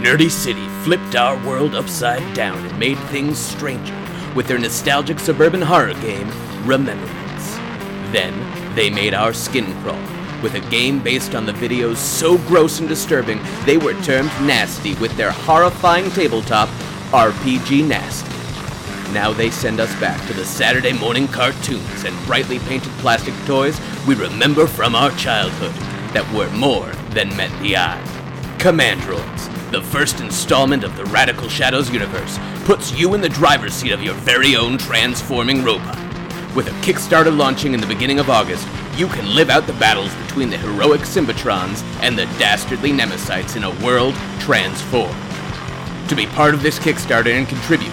Nerdy City flipped our world upside down and made things stranger with their nostalgic suburban horror game, Remembrance. Then, they made our skin crawl with a game based on the videos so gross and disturbing they were termed nasty with their horrifying tabletop, RPG Nasty. Now they send us back to the Saturday morning cartoons and brightly painted plastic toys we remember from our childhood that were more than met the eye. Commandroids, the first installment of the Radical Shadows universe, puts you in the driver's seat of your very own transforming robot. With a Kickstarter launching in the beginning of August, you can live out the battles between the heroic Symbitrons and the dastardly Nemesites in a world transformed. To be part of this Kickstarter and contribute,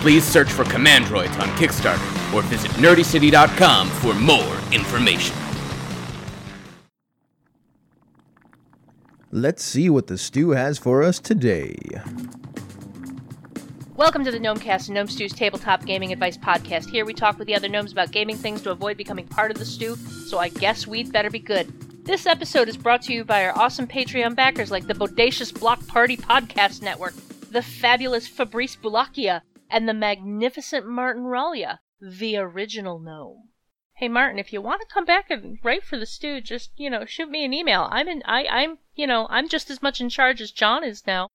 please search for Commandroids on Kickstarter or visit nerdycity.com for more information. Let's see what the stew has for us today. Welcome to the Gnomecast, Gnome Stew's tabletop gaming advice podcast. Here we talk with the other gnomes about gaming things to avoid becoming part of the stew, so I guess we'd better be good. This episode is brought to you by our awesome Patreon backers like the Bodacious Block Party Podcast Network, the fabulous Fabrice Bulakia, and the magnificent Martin Ralya, the original gnome. Hey Martin, if you want to come back and write for the stew, just you know, shoot me an email. I'm in I, I'm you know, I'm just as much in charge as John is now.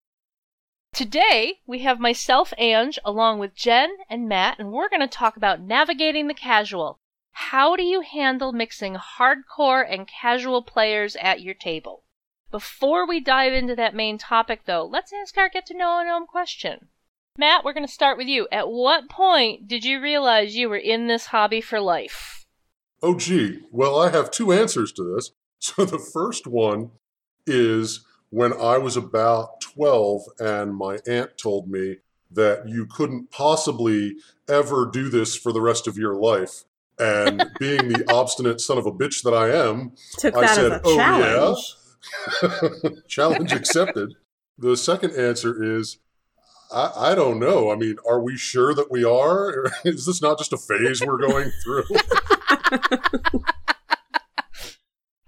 Today, we have myself, Ange, along with Jen and Matt, and we're going to talk about navigating the casual. How do you handle mixing hardcore and casual players at your table? Before we dive into that main topic, though, let's ask our get to know a gnome question. Matt, we're going to start with you. At what point did you realize you were in this hobby for life? Oh, gee. Well, I have two answers to this. So the first one is when I was about 12 and my aunt told me that you couldn't possibly ever do this for the rest of your life. And being the obstinate son of a bitch that I am, Took I said, "Oh, challenge. yeah? challenge accepted. The second answer is I, I don't know. I mean, are we sure that we are? Is this not just a phase we're going through?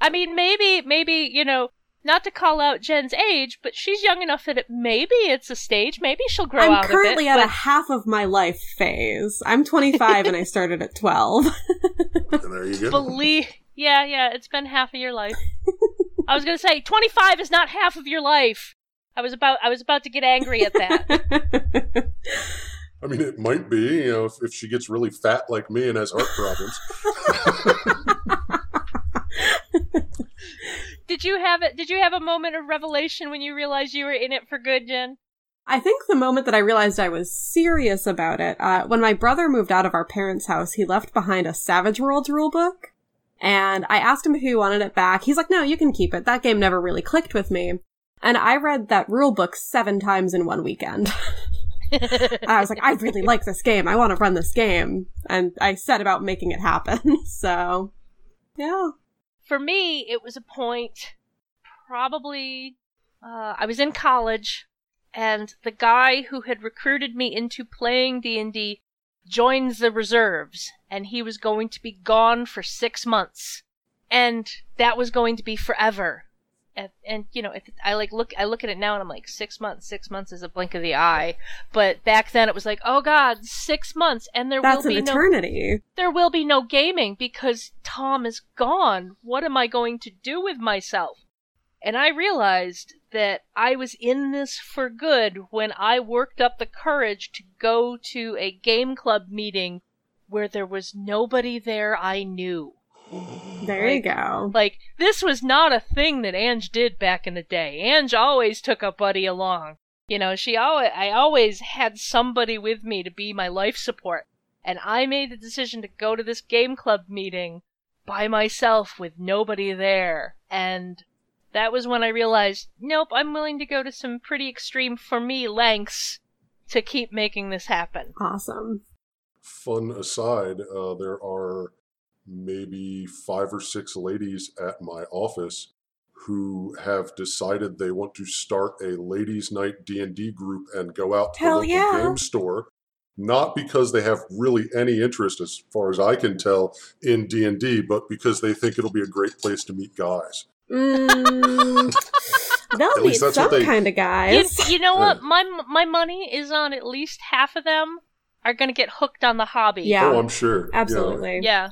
I mean, maybe, maybe, you know, not to call out Jen's age, but she's young enough that it, maybe it's a stage. Maybe she'll grow up. I'm out currently of it. at a half of my life phase. I'm 25 and I started at 12. There you go. believe, yeah, yeah, it's been half of your life. I was gonna say, 25 is not half of your life. I was about, I was about to get angry at that. I mean, it might be, you know, if, if she gets really fat like me and has heart problems. did you have it? Did you have a moment of revelation when you realized you were in it for good, Jen? I think the moment that I realized I was serious about it, uh, when my brother moved out of our parents' house, he left behind a Savage Worlds rulebook. And I asked him if he wanted it back. He's like, no, you can keep it. That game never really clicked with me. And I read that rulebook seven times in one weekend. I was like, I really like this game. I want to run this game. And I set about making it happen. so, yeah. for me, it was a point probably uh, I was in college, and the guy who had recruited me into playing D and D joined the reserves, and he was going to be gone for six months, and that was going to be forever. And, and you know, if I like look, I look at it now, and I'm like, six months. Six months is a blink of the eye. But back then, it was like, oh god, six months, and there That's will be no eternity. there will be no gaming because Tom is gone. What am I going to do with myself? And I realized that I was in this for good when I worked up the courage to go to a game club meeting where there was nobody there I knew. There you go. Like, this was not a thing that Ange did back in the day. Ange always took a buddy along. You know, she always, I always had somebody with me to be my life support. And I made the decision to go to this game club meeting by myself with nobody there. And that was when I realized, nope, I'm willing to go to some pretty extreme, for me, lengths to keep making this happen. Awesome. Fun aside, uh, there are maybe five or six ladies at my office who have decided they want to start a ladies' night D and D group and go out to Hell the local yeah. game store. Not because they have really any interest, as far as I can tell, in D and D, but because they think it'll be a great place to meet guys. Mm, They'll At least some they- kind of guys. you know Yeah. what? My my money is on at least half of them are going to get hooked on the hobby. Yeah. Oh, I'm sure. Absolutely. Yeah. Yeah,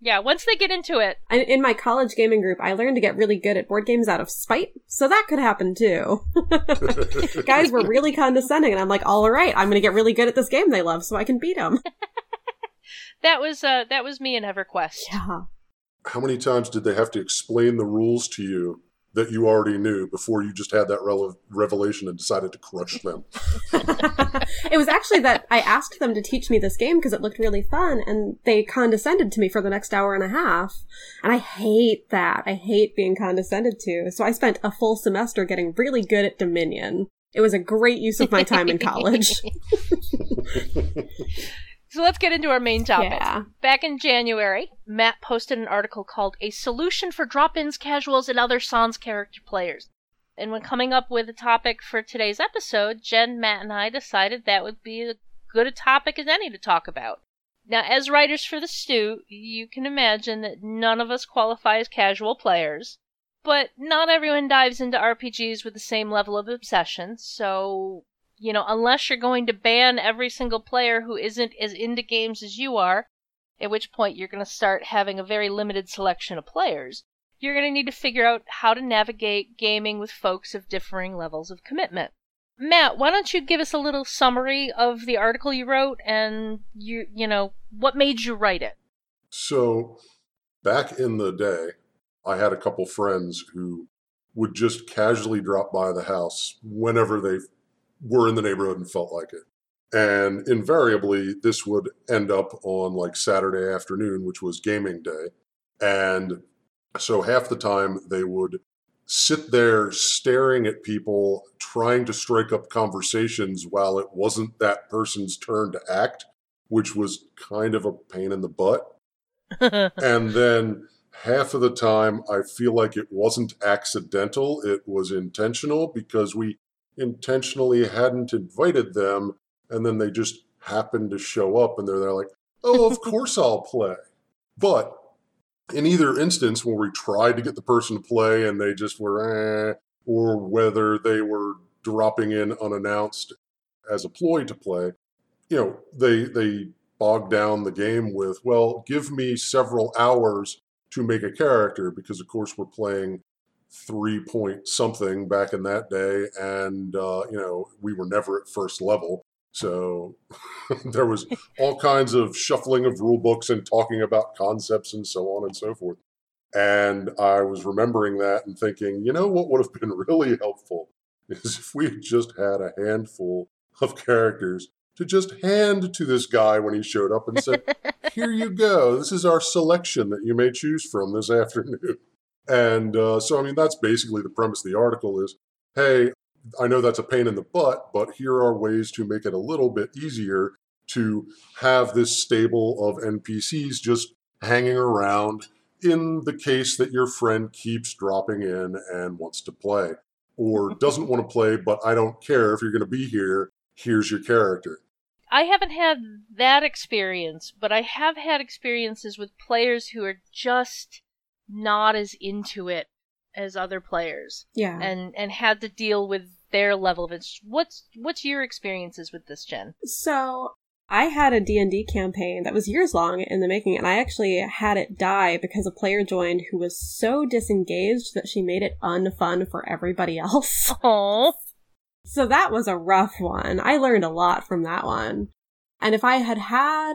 once they get into it. And in my college gaming group, I learned to get really good at board games out of spite, so that could happen too. Guys were really condescending, and I'm like, all right, I'm going to get really good at this game they love, so I can beat them. That was uh that was me in EverQuest. Yeah. How many times did they have to explain the rules to you that you already knew before you just had that rele- revelation and decided to crush them? it was actually that I asked them to teach me this game because it looked really fun, and they condescended to me for the next hour and a half. And I hate that. I hate being condescended to. So I spent a full semester getting really good at Dominion. It was a great use of my time in college. So let's get into our main topic. Yeah. Back in January, Matt posted an article called A Solution for Drop Ins, Casuals, and Other Sans Character Players. And when coming up with a topic for today's episode, Jen, Matt, and I decided that would be as good a topic as any to talk about. Now, as writers for the Stew, you can imagine that none of us qualify as casual players, but not everyone dives into RPGs with the same level of obsession, so you know, unless you're going to ban every single player who isn't as into games as you are, at which point you're going to start having a very limited selection of players, you're going to need to figure out how to navigate gaming with folks of differing levels of commitment. Matt, why don't you give us a little summary of the article you wrote and you you know, what made you write it? So, back in the day, I had a couple friends who would just casually drop by the house whenever they were in the neighborhood and felt like it. And invariably, this would end up on like Saturday afternoon, which was gaming day. And so half the time they would sit there staring at people, trying to strike up conversations while it wasn't that person's turn to act, which was kind of a pain in the butt and then half of the time i feel like it wasn't accidental it was intentional because we intentionally hadn't invited them and then they just happened to show up and they're there like oh of course i'll play. But in either instance where we tried to get the person to play and they just were eh, or whether they were dropping in unannounced as a ploy to play you know they they bog down the game with, well, give me several hours to make a character because, of course, we're playing three point something back in that day, and uh, you know we were never at first level, so there was all kinds of shuffling of rule books and talking about concepts and so on and so forth. And I was remembering that and thinking, you know what would have been really helpful is if we had just had a handful of characters to just hand to this guy when he showed up and said, Here you go. This is our selection that you may choose from this afternoon. And uh, so, I mean, that's basically the premise of the article is hey, I know that's a pain in the butt, but here are ways to make it a little bit easier to have this stable of NPCs just hanging around in the case that your friend keeps dropping in and wants to play or doesn't want to play, but I don't care if you're going to be here. Here's your character. I haven't had that experience, but I have had experiences with players who are just not as into it as other players Yeah. and and had to deal with their level of it. What's what's your experiences with this, Jen? So I had a D&D campaign that was years long in the making, and I actually had it die because a player joined who was so disengaged that she made it unfun for everybody else. Oh, So that was a rough one. I learned a lot from that one. And if I had had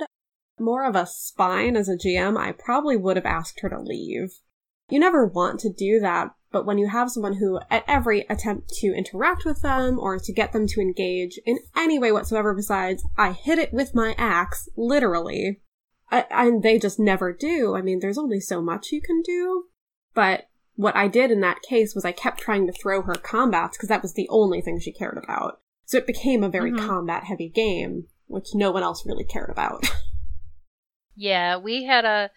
more of a spine as a GM, I probably would have asked her to leave. You never want to do that, but when you have someone who, at every attempt to interact with them or to get them to engage in any way whatsoever besides, I hit it with my axe, literally, I, and they just never do. I mean, there's only so much you can do. But what I did in that case was I kept trying to throw her combats because that was the only thing she cared about. So it became a very Mhm. combat heavy game, which no one else really cared about. yeah, we had a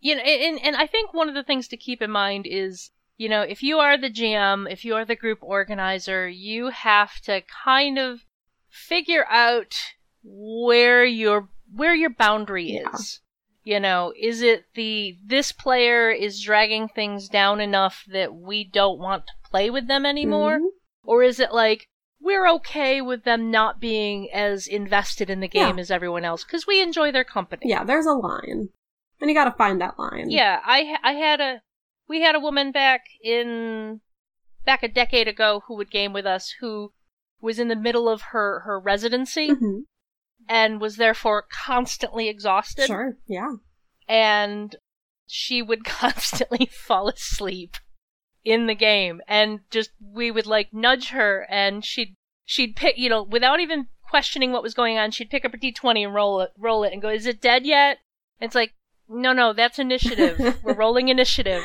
you know, and and I think one of the things to keep in mind is you know, if you are the GM, if you are the group organizer, you have to kind of figure out where your where your boundary Yeah. is. You know, is it the this player is dragging things down enough that we don't want to play with them anymore? Mhm. Or is it like we're okay with them not being as invested in the game Yeah. as everyone else because we enjoy their company? Yeah, there's a line. And you gotta find that line. Yeah, I I had a we had a woman back in back a decade ago who would game with us who was in the middle of her her residency Mhm. and was therefore constantly exhausted Sure. Yeah. and she would constantly fall asleep in the game and just we would like nudge her and she'd she'd pick you know without even questioning what was going on she'd pick up her d20 and roll it roll it and go is it dead yet it's like no no that's initiative we're rolling initiative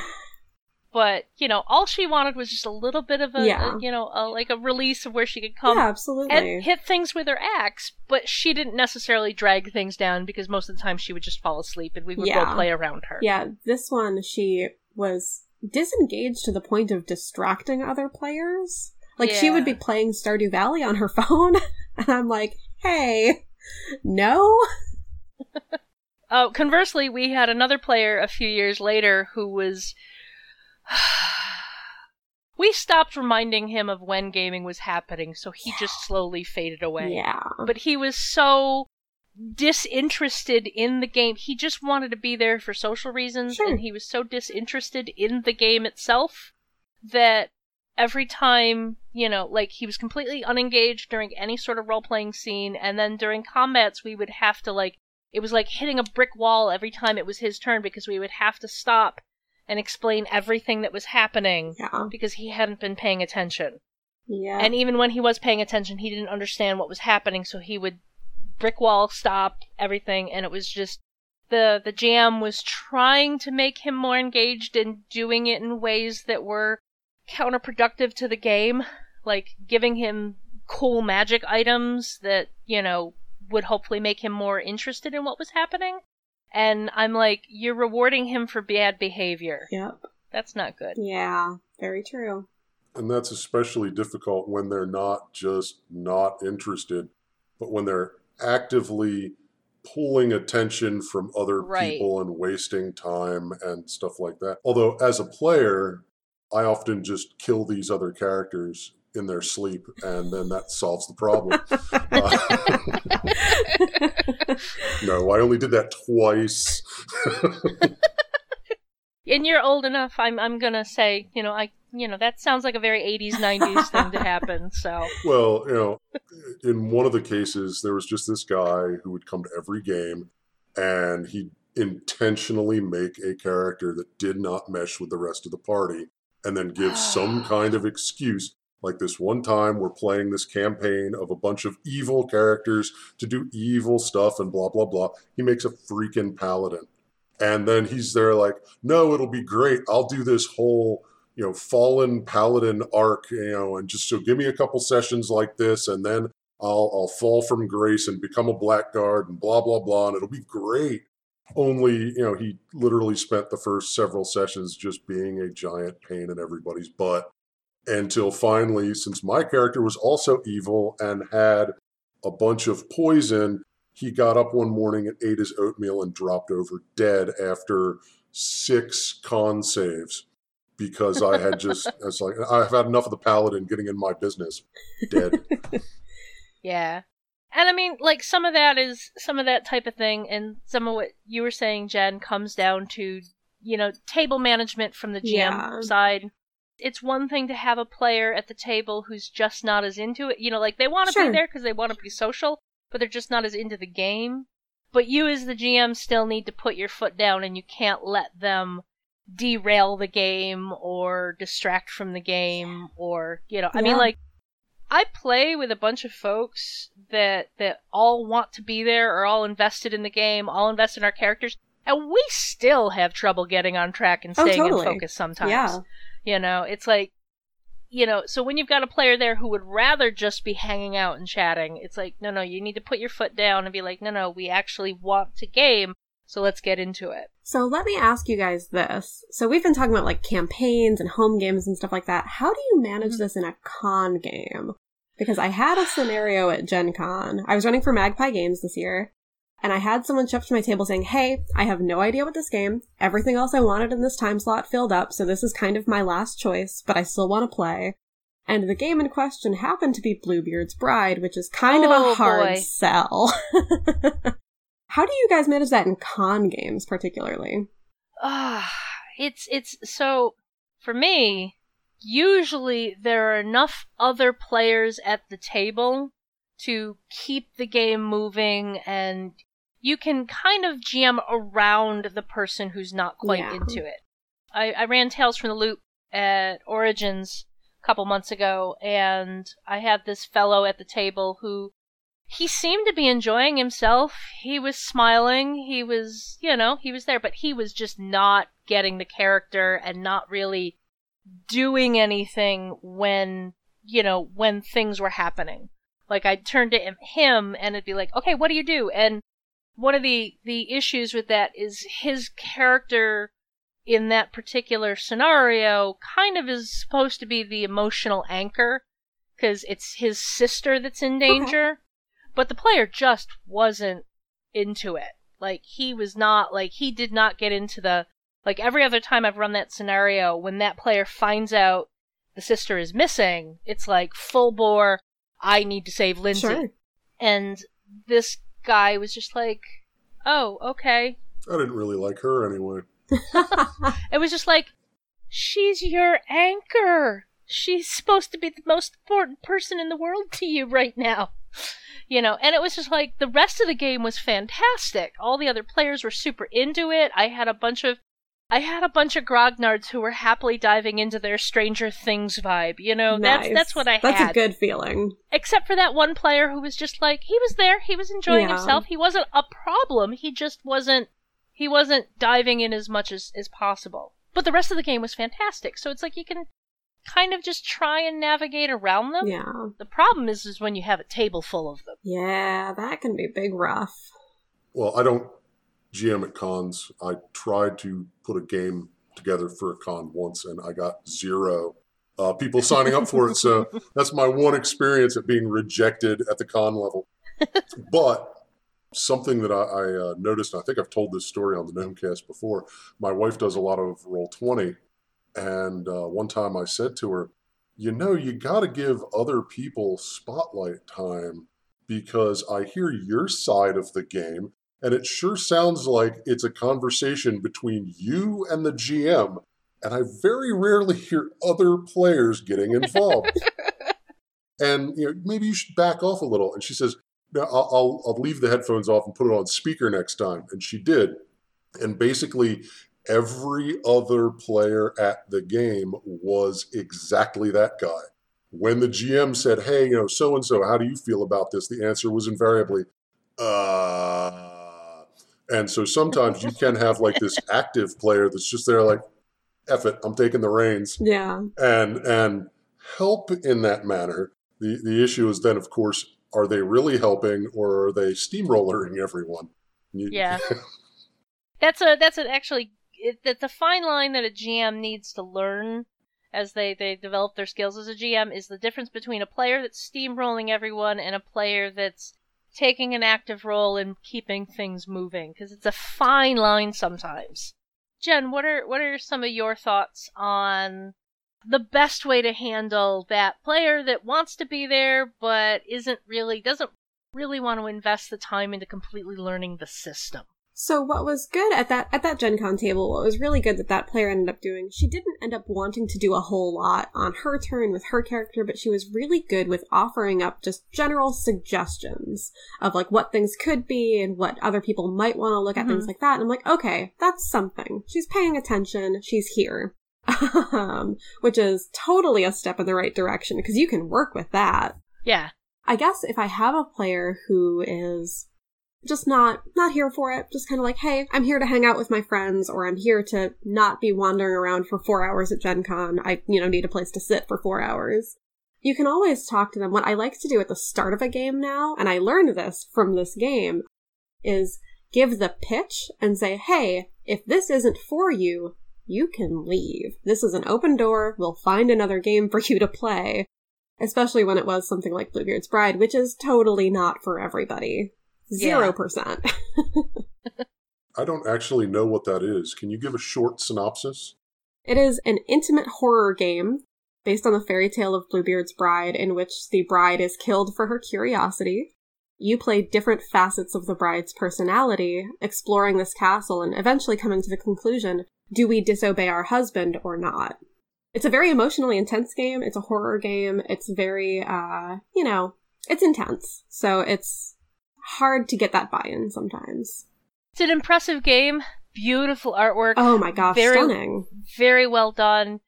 but you know all she wanted was just a little bit of a, Yeah. a you know a, like a release of where she could come yeah, absolutely. and hit things with her axe, but she didn't necessarily drag things down because most of the time she would just fall asleep and we would Yeah. play around her. Yeah, this one she was disengaged to the point of distracting other players. Like she would be playing Stardew Valley on her phone, and I'm like, "Hey, no." Oh, conversely, we had another player a few years later who was. we stopped reminding him of when gaming was happening, so he just slowly faded away. Yeah, But he was so disinterested in the game. He just wanted to be there for social reasons, Sure. and he was so disinterested in the game itself that every time, you know, like he was completely unengaged during any sort of role playing scene, and then during combats, we would have to, like, it was like hitting a brick wall every time it was his turn because we would have to stop and explain everything that was happening yeah, because he hadn't been paying attention. yeah. And even when he was paying attention, he didn't understand what was happening, so he would brick wall stop everything, and it was just the the GM was trying to make him more engaged and doing it in ways that were counterproductive to the game, like giving him cool magic items that you know would hopefully make him more interested in what was happening. And I'm like, you're rewarding him for bad behavior. yep. That's not good. Yeah, very true. And that's especially difficult when they're not just not interested, but when they're actively pulling attention from other Right. people and wasting time and stuff like that. Although, as a player, I often just kill these other characters in their sleep, and then that solves the problem. Uh, no, I only did that twice. and you're old enough i'm i'm gonna say you know i you know that sounds like a very 80s 90s thing to happen so Well, you know, in one of the cases, there was just this guy who would come to every game and he'd intentionally make a character that did not mesh with the rest of the party and then give some ah. kind of excuse. Like this one time, we're playing this campaign of a bunch of evil characters to do evil stuff and blah, blah, blah. He makes a freaking paladin. And then he's there like, no, it'll be great. I'll do this whole you know, fallen paladin arc, you know, and just so give me a couple sessions like this, and then I'll I'll fall from grace and become a blackguard and blah blah blah, and it'll be great. Only, you know, he literally spent the first several sessions just being a giant pain in everybody's butt until finally, since my character was also evil and had a bunch of poison, he got up one morning and ate his oatmeal and dropped over dead after six con saves because I had just, it's like, I've had enough of the paladin getting in my business. Dead. yeah and i mean like some of that is some of that type of thing and some of what you were saying jen comes down to you know table management from the gm Yeah. side it's one thing to have a player at the table who's just not as into it you know like they want to Sure. be there because they want to be social but they're just not as into the game but you as the gm still need to put your foot down and you can't let them derail the game or distract from the game or you know i mean like i play with a bunch of folks that that all want to be there or all invested in the game all invested in our characters and we still have trouble getting on track and Oh, staying totally. in focus sometimes Yeah. you know it's like you know so when you've got a player there who would rather just be hanging out and chatting it's like no no you need to put your foot down and be like no no we actually want to game so let's get into it So let me ask you guys this. So we've been talking about like campaigns and home games and stuff like that. How do you manage Mhm. this in a con game? Because I had a scenario at Gen Con. I was running for Magpie Games this year. and I had someone show up to my table saying, Hey, I have no idea what this game. Everything else I wanted in this time slot filled up, so this is kind of my last choice, but I still want to play. And the game in question happened to be Bluebeard's Bride, which is kind of Oh, a hard boy. sell. How do you guys manage that in con games, particularly? Ah, it's it's so for me. Usually, there are enough other players at the table to keep the game moving, and you can kind of GM around the person who's not quite Yeah. into it. I, I ran Tales from the Loop at Origins a couple months ago, and I had this fellow at the table who he seemed to be enjoying himself. He was smiling. He was, you know, he was there, but he was just not getting the character and not really doing anything when, you know, when things were happening. Like I'd turn to him, and it'd be like, okay, what do you do? And one of the, the issues with that is his character in that particular scenario kind of is supposed to be the emotional anchor because it's his sister that's in danger but the player just wasn't into it. Like he was not like he did not get into the like every other time I've run that scenario when that player finds out the sister is missing, it's like full bore I need to save Lindsay. Sure. And this guy was just like, "Oh, okay." I didn't really like her anyway. It was just like, "She's your anchor. She's supposed to be the most important person in the world to you right now." You know and it was just like the rest of the game was fantastic all the other players were super into it i had a bunch of i had a bunch of grognards who were happily diving into their stranger things vibe you know that's Nice. that's what i had. That's had a good feeling. except for that one player who was just like he was there he was enjoying Yeah. himself he wasn't a problem he just wasn't he wasn't diving in as much as, as possible but the rest of the game was fantastic so it's like you can kind of just try and navigate around them Yeah. the problem is is when you have a table full of them Yeah, that can be big rough. Well, I don't GM at cons. I tried to put a game together for a con once, and I got zero uh, people signing up for it. So that's my one experience at being rejected at the con level. but something that I, I uh, noticed, and I think I've told this story on the Gnomecast before. My wife does a lot of Roll Twenty, and uh, one time I said to her, "You know, you got to give other people spotlight time." because I hear your side of the game, and it sure sounds like it's a conversation between you and the GM, and I very rarely hear other players getting involved. and you know, maybe you should back off a little. And she says, "No, I'll, I'll I'll leave the headphones off and put it on speaker next time." And she did, and basically. Every other player at the game was exactly that guy when the GM said, "Hey, you know, so and so, how do you feel about this?" the answer was invariably, "Uh." And so sometimes you can have like this active player that's just there, like, "Eff it, I'm taking the reins," Yeah. and and help in that manner. The the issue is then, of course, are they really helping or are they steamrollering everyone? You- Yeah. that's a that's an actually it, that's a fine line that a GM needs to learn as they they develop their skills as a GM is the difference between a player that's steamrolling everyone and a player that's taking an active role in keeping things moving because it's a fine line sometimes. Jen, what are what are some of your thoughts on the best way to handle that player that wants to be there but isn't really doesn't really want to invest the time into completely learning the system? So what was good at that at that Gen Con table, what was really good that that player ended up doing, she didn't end up wanting to do a whole lot on her turn with her character, but she was really good with offering up just general suggestions of like what things could be and what other people might want to look at, things Mhm. like that. And I'm like, okay, that's something. She's paying attention. She's here. um, which is totally a step in the right direction because you can work with that. Yeah. I guess if I have a player who is just not not here for it, just kind of like, hey, I'm here to hang out with my friends, or I'm here to not be wandering around for four hours at Gen Con. I, you know, need a place to sit for four hours. You can always talk to them. What I like to do at the start of a game now, and I learned this from this game, is give the pitch and say, hey, if this isn't for you, you can leave. This is an open door. We'll find another game for you to play especially when it was something like Bluebeard's Bride, which is totally not for everybody. Zero percent. I don't actually know what that is. Can you give a short synopsis? It is an intimate horror game based on the fairy tale of Bluebeard's bride, in which the bride is killed for her curiosity. You play different facets of the bride's personality, exploring this castle and eventually coming to the conclusion do we disobey our husband or not? It's a very emotionally intense game. It's a horror game. It's very, uh, you know, it's intense. So it's hard to get that buy in sometimes. It's an impressive game. Beautiful artwork. Oh my gosh, very, stunning. Very well done.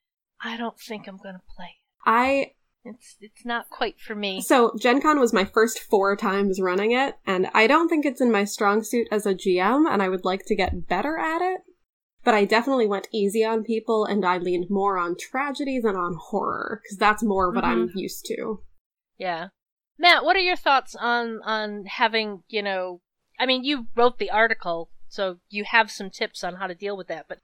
I don't think I'm gonna play. It. I It's it's not quite for me. so Gen Con was my first four times running it, and I don't think it's in my strong suit as a GM, and I would like to get better at it. But I definitely went easy on people, and I leaned more on tragedy than on horror, because that's more what I'm mm-hmm. used to. Yeah. Matt, what are your thoughts on on having, you know, I mean, you wrote the article, so you have some tips on how to deal with that, but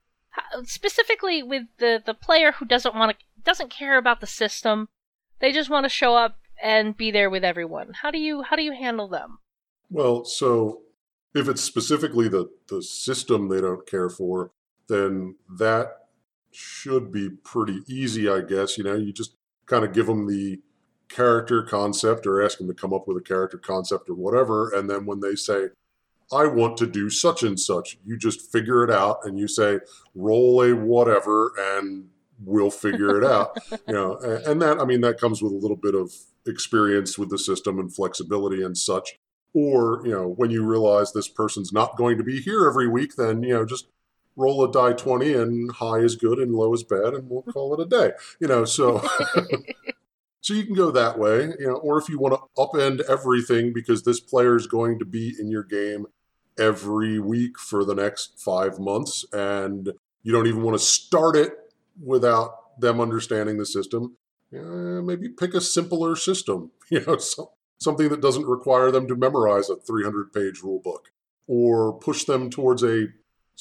specifically with the the player who doesn't want to doesn't care about the system, they just want to show up and be there with everyone. How do you how do you handle them? Well, so if it's specifically the, the system they don't care for, then that should be pretty easy, I guess. You know, you just kind of give them the character concept or ask them to come up with a character concept or whatever. And then when they say, I want to do such and such, you just figure it out and you say, roll a whatever and we'll figure it out. you know, a- and that, I mean, that comes with a little bit of experience with the system and flexibility and such. Or, you know, when you realize this person's not going to be here every week, then, you know, just roll a die 20 and high is good and low is bad and we'll call it a day. You know, so so you can go that way, you know, or if you want to upend everything because this player is going to be in your game every week for the next 5 months and you don't even want to start it without them understanding the system, eh, maybe pick a simpler system, you know, so, something that doesn't require them to memorize a 300 page rule book or push them towards a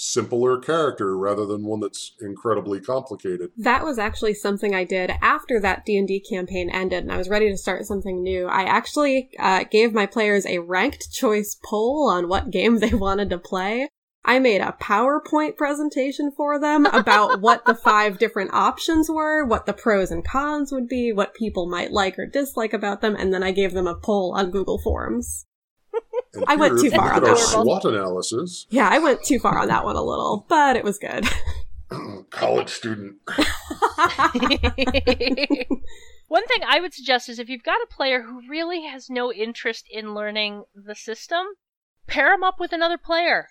simpler character rather than one that's incredibly complicated. That was actually something I did after that D&D campaign ended and I was ready to start something new. I actually uh, gave my players a ranked choice poll on what game they wanted to play. I made a PowerPoint presentation for them about what the five different options were, what the pros and cons would be, what people might like or dislike about them, and then I gave them a poll on Google Forms. And I went too far on at our that one. SWOT analysis. Yeah, I went too far on that one a little, but it was good. College student. One thing I would suggest is if you've got a player who really has no interest in learning the system, pair them up with another player.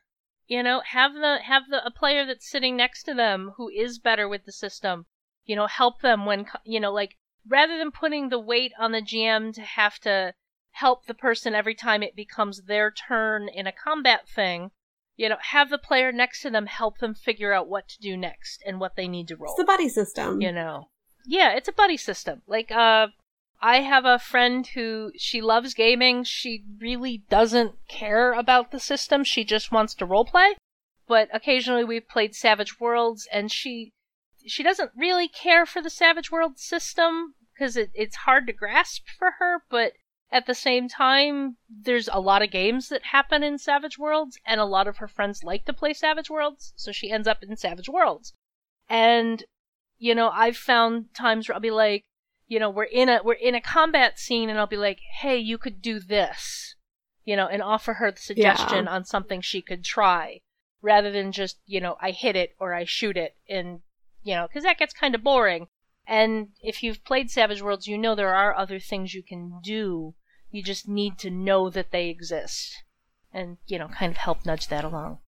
You know, have the have the a player that's sitting next to them who is better with the system. You know, help them when you know, like rather than putting the weight on the GM to have to help the person every time it becomes their turn in a combat thing. You know, have the player next to them help them figure out what to do next and what they need to roll. It's the buddy system. you know? Yeah it's a buddy system. Like uh i have a friend who she loves gaming. She really doesn't care about the system. She just wants to roleplay. But occasionally we've played savage worlds and she she doesn't really care for the savage world system because it, it's hard to grasp for her but at the same time there's a lot of games that happen in savage worlds and a lot of her friends like to play savage worlds so she ends up in savage worlds. And you know i've found times where i'll be like you know we're in a we're in a combat scene and i'll be like hey you could do this you know and offer her the suggestion on something she could try rather than just you know i hit it or i shoot it and you know because that gets kind of boring. And if you've played savage worlds you know there are other things you can do you just need to know that they exist and you know kind of help nudge that along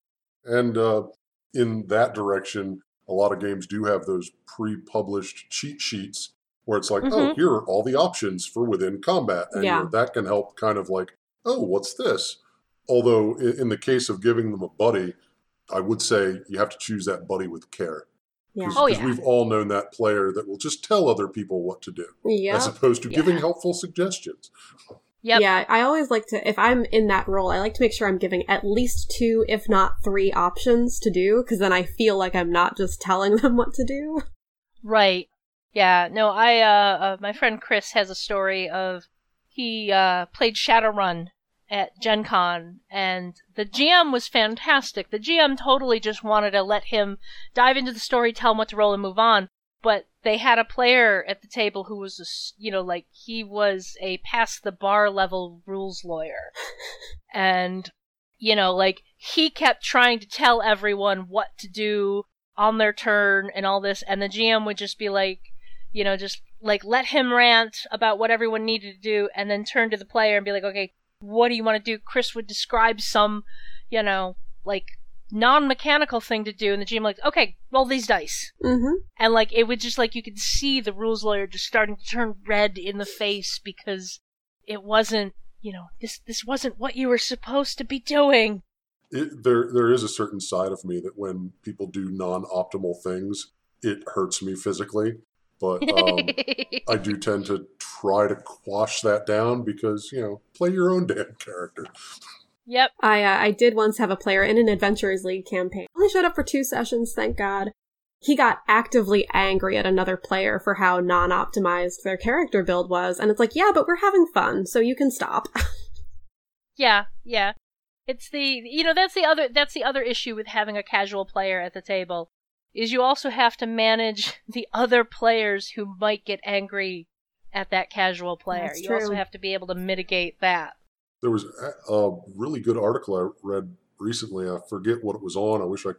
And uh, in that direction, a lot of games do have those pre-published cheat sheets where it's like, oh, Mhm. here are all the options for within combat, and Yeah. that can help kind of like, oh, what's this? Although in the case of giving them a buddy, I would say you have to choose that buddy with care. Yeah. Oh, Because yeah. we've all known that player that will just tell other people what to do, Yeah. as opposed to giving Yeah. helpful suggestions. Yep. Yeah, I always like to, if I'm in that role, I like to make sure I'm giving at least two, if not three options to do, because then I feel like I'm not just telling them what to do. Right. Yeah. No, I uh, uh my friend Chris has a story of he uh played Shadowrun at Gen Con, and the GM was fantastic. The GM totally just wanted to let him dive into the story, tell him what to roll, and move on. But they had a player at the table who was, a you know, like he was a past the bar level rules lawyer, and you know, like he kept trying to tell everyone what to do on their turn and all this, and the GM would just be like, you know, just like let him rant about what everyone needed to do, and then turn to the player and be like, okay, what do you want to do? Chris would describe some, you know, like non-mechanical thing to do, and the GM like, okay, roll these dice, Mm-hmm. and like it would just like you could see the rules lawyer just starting to turn red in the face because it wasn't, you know, this this wasn't what you were supposed to be doing. It, there, there is a certain side of me that when people do non-optimal things, it hurts me physically. But um, I do tend to try to quash that down because you know, play your own damn character. Yep. I uh, I did once have a player in an Adventurers League campaign. Only showed up for two sessions, thank God. He got actively angry at another player for how non-optimized their character build was, and it's like, yeah, but we're having fun, so you can stop. Yeah, yeah. It's the you know that's the other that's the other issue with having a casual player at the table is you also have to manage the other players who might get angry at that casual player. That's you also have to be able to mitigate that. There was a, a really good article I read recently. I forget what it was on. I wish I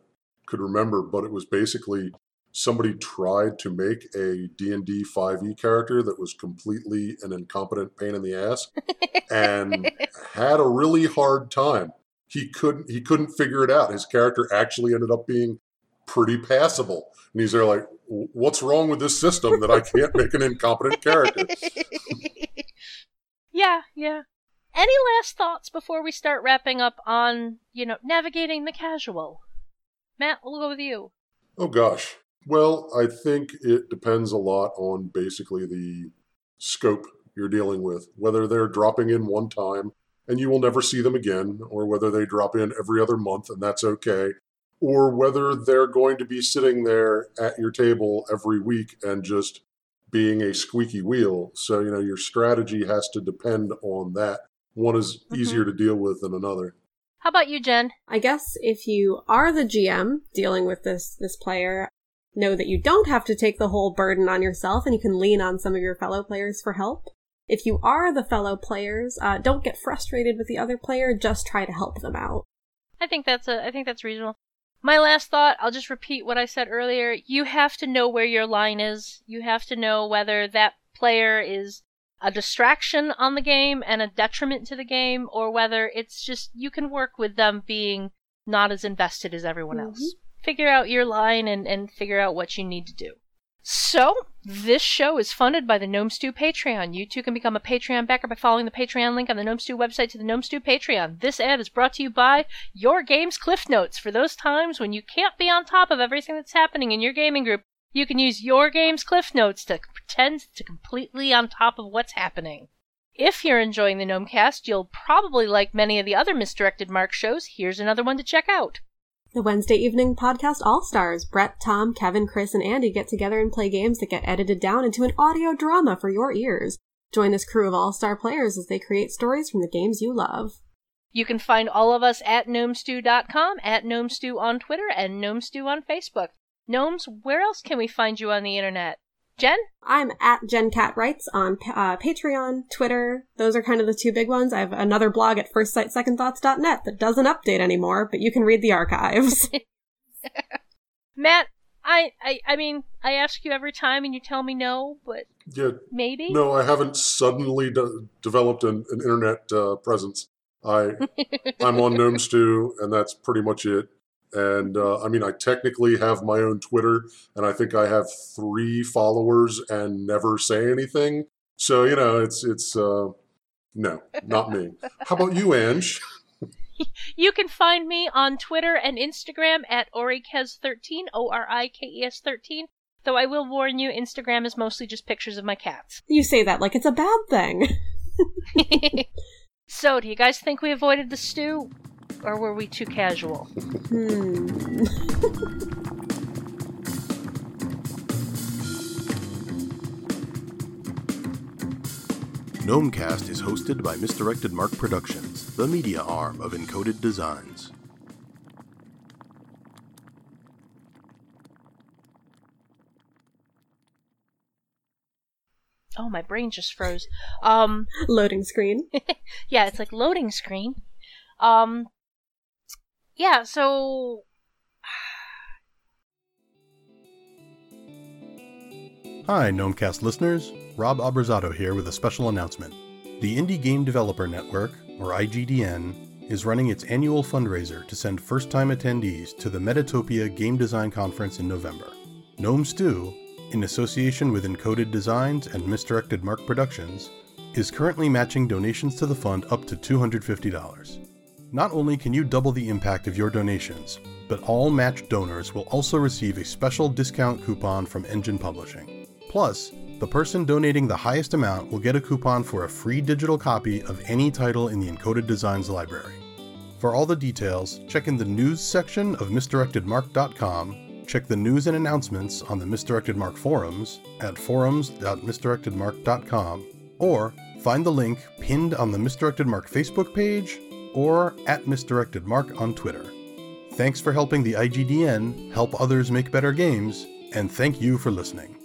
could remember, but it was basically somebody tried to make a D&D 5e character that was completely an incompetent pain in the ass and had a really hard time. He couldn't he couldn't figure it out. His character actually ended up being pretty passable. And he's there like, what's wrong with this system that I can't make an incompetent character? yeah, yeah. Any last thoughts before we start wrapping up on, you know, navigating the casual? Matt, we'll go with you. Oh gosh. Well, I think it depends a lot on basically the scope you're dealing with, whether they're dropping in one time and you will never see them again, or whether they drop in every other month and that's okay, or whether they're going to be sitting there at your table every week and just being a squeaky wheel. So, you know, your strategy has to depend on that. One is Mhm. easier to deal with than another. How about you, Jen? I guess if you are the GM dealing with this this player, know that you don't have to take the whole burden on yourself, and you can lean on some of your fellow players for help. If you are the fellow players, uh, don't get frustrated with the other player. Just try to help them out. I think that's a I think that's reasonable. My last thought, I'll just repeat what I said earlier. You have to know where your line is. You have to know whether that player is a distraction on the game and a detriment to the game or whether it's just you can work with them being not as invested as everyone Mhm. else. Figure out your line and, and figure out what you need to do. So, this show is funded by the Gnome Stew Patreon. You too can become a Patreon backer by following the Patreon link on the Gnome Stew website to the Gnome Stew Patreon. This ad is brought to you by Your Games Cliff Notes. For those times when you can't be on top of everything that's happening in your gaming group, you can use Your Games Cliff Notes to pretend to completely on top of what's happening. If you're enjoying the Gnomecast, you'll probably like many of the other Misdirected Mark shows. Here's another one to check out. The Wednesday evening podcast All Stars. Brett, Tom, Kevin, Chris, and Andy get together and play games that get edited down into an audio drama for your ears. Join this crew of all star players as they create stories from the games you love. You can find all of us at gnomestew.com, at gnomestew on Twitter, and gnomestew on Facebook. Gnomes, where else can we find you on the internet? Jen? I'm at Jen Cat Writes on uh, Patreon, Twitter. Those are kind of the two big ones. I have another blog at firstsightsecondthoughts.net that doesn't update anymore, but you can read the archives. Matt, I, I, I mean, I ask you every time and you tell me no, but Yeah, maybe? No, I haven't suddenly de- developed an, an internet uh, presence. I I'm on Gnome Stew, and that's pretty much it. And uh, I mean, I technically have my own Twitter, and I think I have three followers and never say anything. So you know, it's it's uh, no, not me. How about you, Ange? You can find me on Twitter and Instagram at Orikes13, O R I K E S 13. Though I will warn you, Instagram is mostly just pictures of my cats. you say that like it's a bad thing. so, do you guys think we avoided the stew? Or were we too casual? Hmm. Gnomecast is hosted by Misdirected Mark Productions, the media arm of Encoded Designs. Oh, my brain just froze. Um, Loading screen. yeah, it's like loading screen. Um, yeah, so Hi, Gnomecast listeners. Rob Abrazado here with a special announcement. The Indie Game Developer Network, or IGDN, is running its annual fundraiser to send first time attendees to the Metatopia Game Design Conference in November. Gnome Stew, in association with Encoded Designs and Misdirected Mark Productions, is currently matching donations to the fund up to $250. Not only can you double the impact of your donations, but all matched donors will also receive a special discount coupon from Engine Publishing. Plus, the person donating the highest amount will get a coupon for a free digital copy of any title in the Encoded Designs library. For all the details, check in the news section of misdirectedmark.com, check the news and announcements on the Misdirected Mark forums at forums.misdirectedmark.com, or find the link pinned on the Misdirected Mark Facebook page or at Misdirected Mark on Twitter. Thanks for helping the IGDN help others make better games, and thank you for listening.